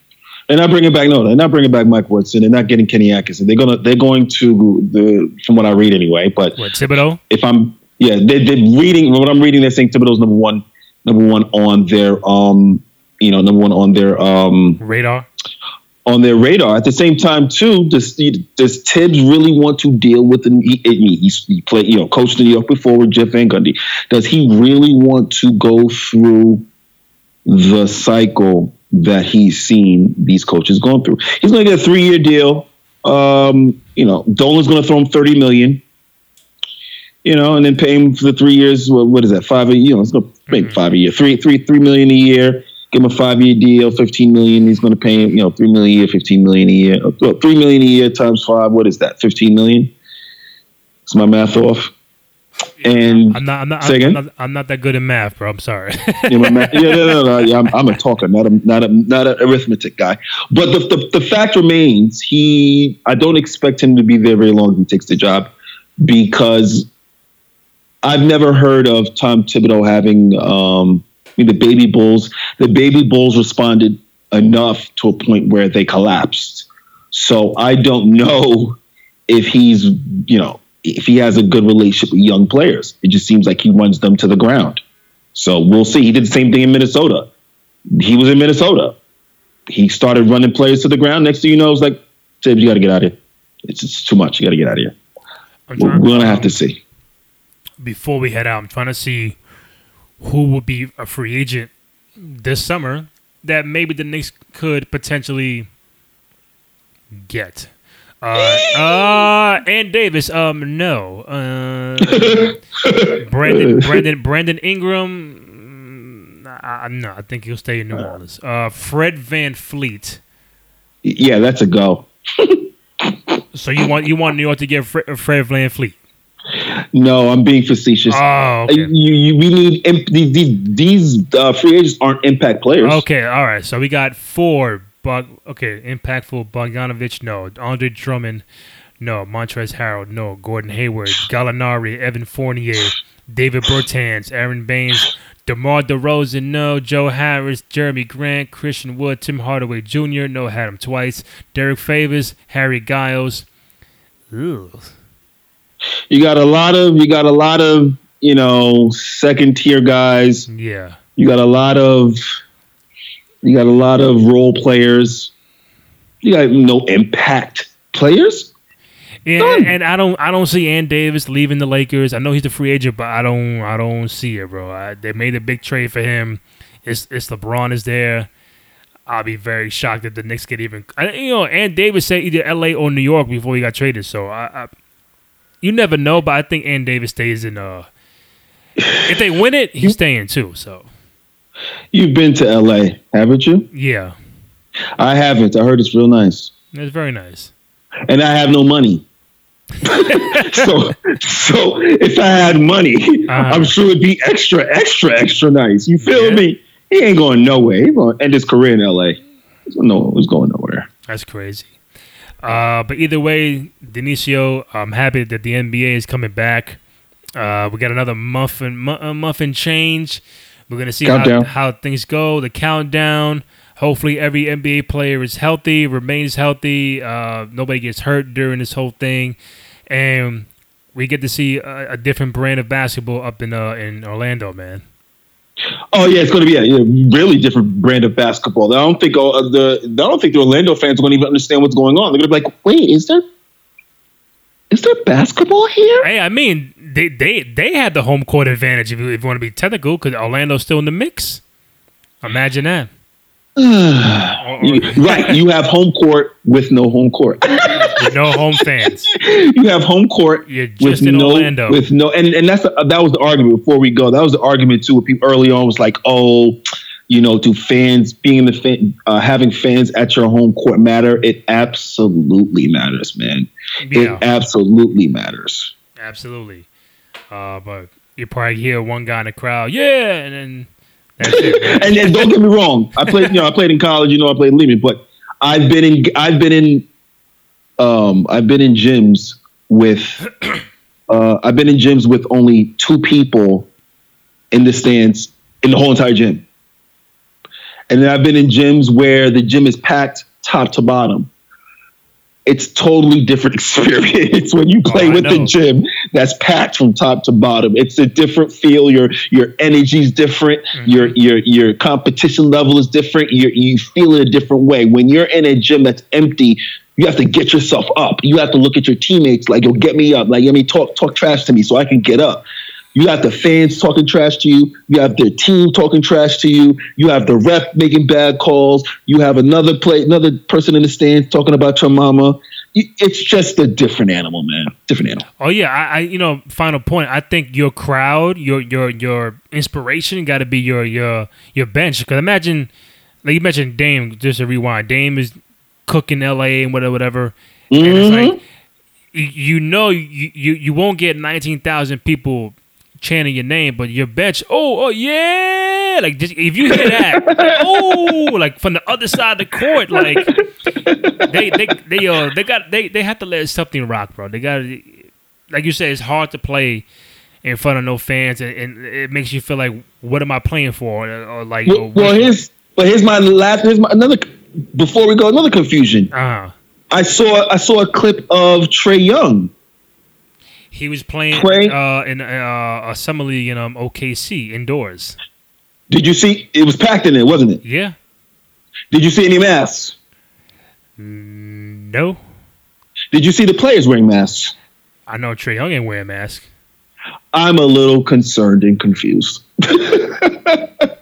they're not bringing back. No, they're not bringing back Mike Woodson. They're not getting Kenny Atkinson. They're gonna they're going to the from what I read anyway. But what Thibodeau? If I'm yeah, they, they're reading what I'm reading. They're saying Thibodeau's number one number one on their um you know number one on their um radar on their radar. At the same time, too, does does Thibs really want to deal with the he, he's he played you know coached New York before with Jeff Van Gundy. Does he really want to go through the cycle that he's seen these coaches going through? He's going to get a three year deal. Um, you know, Dolan's going to throw him thirty million you know, and then pay him for the three years. What, what is that? Five a year? You know, it's gonna make mm-hmm. five a year. Three, three, three million a year. Give him a five year deal, fifteen million. He's gonna pay him, you know, three million a year, fifteen million a year. Well, three million a year times five. What is that? Fifteen million. Is my math off? And I'm not. I'm not. I'm, not, I'm not that good at math, bro. I'm sorry. yeah, math, yeah, no, no, no, yeah, I'm, I'm, a talker, not a not a not an arithmetic guy. But the, the the fact remains, he. I don't expect him to be there very long if he takes the job, because I've never heard of Tom Thibodeau having um, the baby bulls. The baby bulls responded enough to a point where they collapsed. So I don't know if he's, you know, if he has a good relationship with young players. It just seems like he runs them to the ground. So we'll see. He did the same thing in Minnesota. He was in Minnesota. He started running players to the ground. Next thing you know, it's like, Thibs, you got to get out of here. It's, it's too much. You got to get out of here. We're gonna have to see. Before we head out, I'm trying to see who would be a free agent this summer that maybe the Knicks could potentially get. Uh, uh, and Davis, um, no. Uh, Brandon, Brandon, Brandon Ingram, mm, I, I, no, I think he'll stay in New Orleans. Uh, Fred VanVleet. Yeah, that's a go. So you want you want New York to get Fred, Fred VanVleet? No, I'm being facetious. Oh, okay. you, you, we need imp- these these, uh, free agents aren't impact players. Okay, all right. So we got four. Bug, okay, impactful. Bogdanovich, no. Andre Drummond, no. Montrezl Harrell, no. Gordon Hayward, Gallinari, Evan Fournier, Davis Bertans, Aron Baynes, DeMar DeRozan, no. Joe Harris, Jerami Grant, Christian Wood, Tim Hardaway Jr., no. Had him twice. Derrick Favors, Harry Giles. Ugh. You got a lot of you got a lot of you know second tier guys. Yeah. You got a lot of you got a lot of role players. You got no impact players. Yeah, Done. and I don't, I don't see Ann Davis leaving the Lakers. I know he's a free agent, but I don't, I don't see it, bro. I, they made a big trade for him. It's, it's LeBron is there. I'll be very shocked if the Knicks get even. You know, Ann Davis said either L.A. or New York before he got traded. So I, I you never know, but I think Ann Davis stays in. Uh, if they win it, he's staying too. So You've been to LA, haven't you? yeah, I haven't. I heard it's real nice. it's very nice. And I have no money. so so if I had money, Uh-huh. I'm sure it'd be extra, extra, extra nice. You feel Yeah. me? He ain't going nowhere. He's going to end his career in LA. No, he's going nowhere. That's crazy. Uh, but either way, Denicio, I'm happy that the NBA is coming back. Uh, we got another muffin mu- uh, month change. We're gonna see how, how things go. The countdown. Hopefully, every NBA player is healthy, remains healthy. Uh, nobody gets hurt during this whole thing, and we get to see a, a different brand of basketball up in uh, in Orlando, man. Oh yeah, it's going to be a, really different brand of basketball. I don't think uh, the I don't think the Orlando fans are going to even understand what's going on. They're going to be like, "Wait, is there is there basketball here?" Hey, I mean, they they they had the home court advantage if you, if you want to be technical, because Orlando's still in the mix. Imagine that. You- right, you have home court with no home court. With no home fans. you have home court You're with just in no Orlando. with no and and that's the, that was the argument before we go. That was the argument too. With people early on was like, oh, you know, do fans being in the fan, uh, having fans at your home court matter? It absolutely matters, man. Yeah, It absolutely matters. absolutely. Uh, but you probably hear one guy in the crowd, yeah, and then it. and, and don't get me wrong, I played, you know, I played in college. You know, I played in Lehman, but I've been in, I've been in, um, I've been in gyms with, uh, I've been in gyms with only two people in the stands in the whole entire gym, and then I've been in gyms where the gym is packed top to bottom. It's totally different experience when you play Oh, with the gym that's packed from top to bottom. It's a different feel. Your your energy's different. Mm-hmm. Your your your competition level is different. You you feel it a different way. When you're in a gym that's empty, you have to get yourself up. You have to look at your teammates like, "Yo, get me up." Like, let me talk talk trash to me so I can get up. You have the fans talking trash to you. You have their team talking trash to you. You have the ref making bad calls. You have another play, another person in the stands talking about your mama. It's just a different animal, man. Different animal. Oh yeah, I, I you know, final point. I think your crowd, your your your inspiration, got to be your your your bench. Because imagine, like you mentioned, Dame. Just to rewind, Dame is cooking L.A. and whatever, whatever. And it's like you, know you, you you won't get nineteen thousand people chanting your name, but your bench, oh oh yeah, like just, if you hear that, oh, like from the other side of the court, like they they they uh they got they they have to let something rock, bro. They got like you said, it's hard to play in front of no fans, and, and it makes you feel like, what am I playing for? Or, or like, Well, well here's but here's my last. Here's my another. Before we go, another confusion. uh, I saw I saw a clip of Trae Young. he was playing Play- uh, in uh, a summer league in um, OKC indoors. Did you see? It was packed in there, wasn't it? Yeah, Did you see any masks? no, Did you see the players wearing masks? I know Trae Young ain't wearing a mask. I'm a little concerned and confused. I,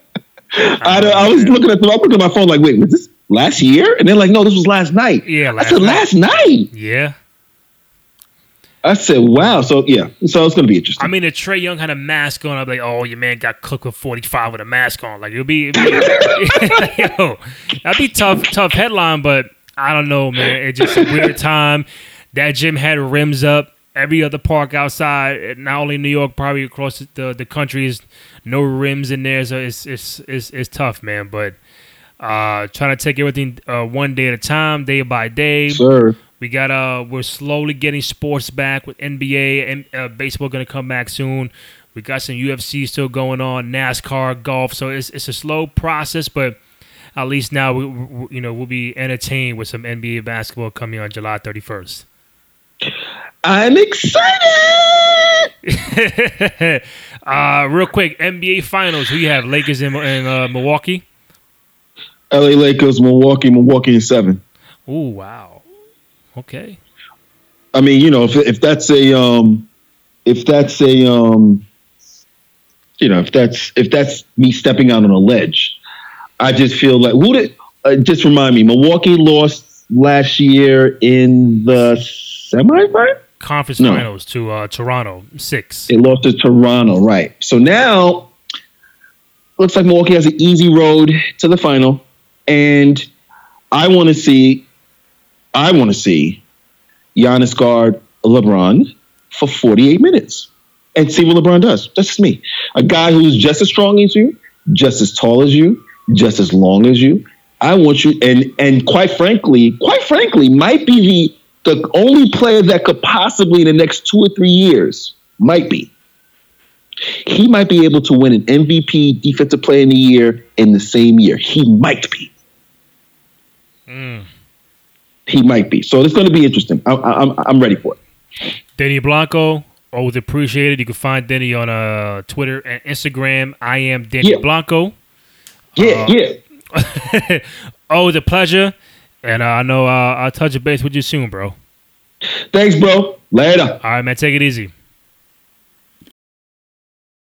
I was looking at the, I'm looking at my phone like, wait, was this last year? And they're like, no, this was last night. Yeah, I said night. last night. Yeah. I said, wow. So yeah, so it's gonna be interesting. I mean, if Trae Young had a mask on, I'd be like, oh, your man got cooked with 45 with a mask on. Like, it'd be, it'd be yo, that'd be tough, tough headline, but I don't know, man. It's just a weird time. That gym had rims up. Every other park outside, not only New York, probably across the, the country, is no rims in there. So it's, it's, it's, it's tough, man. But uh, trying to take everything uh, one day at a time, day by day. Sir. We got uh, we're slowly getting sports back with NBA and uh, baseball going to come back soon. We got some UFC still going on, NASCAR, golf. So it's it's a slow process, but at least now we, we you know we'll be entertained with some NBA basketball coming on July thirty first. I'm excited. uh, real quick, NBA Finals. Who you have? Lakers in, in uh, Milwaukee. LA Lakers, Milwaukee, Milwaukee in seven. Oh wow. Okay. I mean, you know, if if that's a um, if that's a um, you know, if that's if that's me stepping out on a ledge, I just feel like would it uh, just remind me. Milwaukee lost last year in the semifinal. Conference No. Finals to uh, Toronto six. They lost to Toronto, right? So now looks like Milwaukee has an easy road to the final, and I want to see, I want to see Giannis guard LeBron for 48 minutes and see what LeBron does. That's just me, a guy who's just as strong as you, just as tall as you, just as long as you. I want you, and and quite frankly, quite frankly, might be the the only player that could possibly in the next two or three years might be. He might be able to win an MVP defensive player in the year in the same year. He might be. Mm. He might be. So it's going to be interesting. I, I, I'm I'm ready for it. Denny Blanco, always appreciated. You can find Denny on uh, Twitter and Instagram. I am Denny Yeah. Blanco. Yeah, Uh, yeah. always a pleasure. And uh, I know uh, I'll touch a base with you soon, bro. Thanks, bro. Later. All right, man. Take it easy.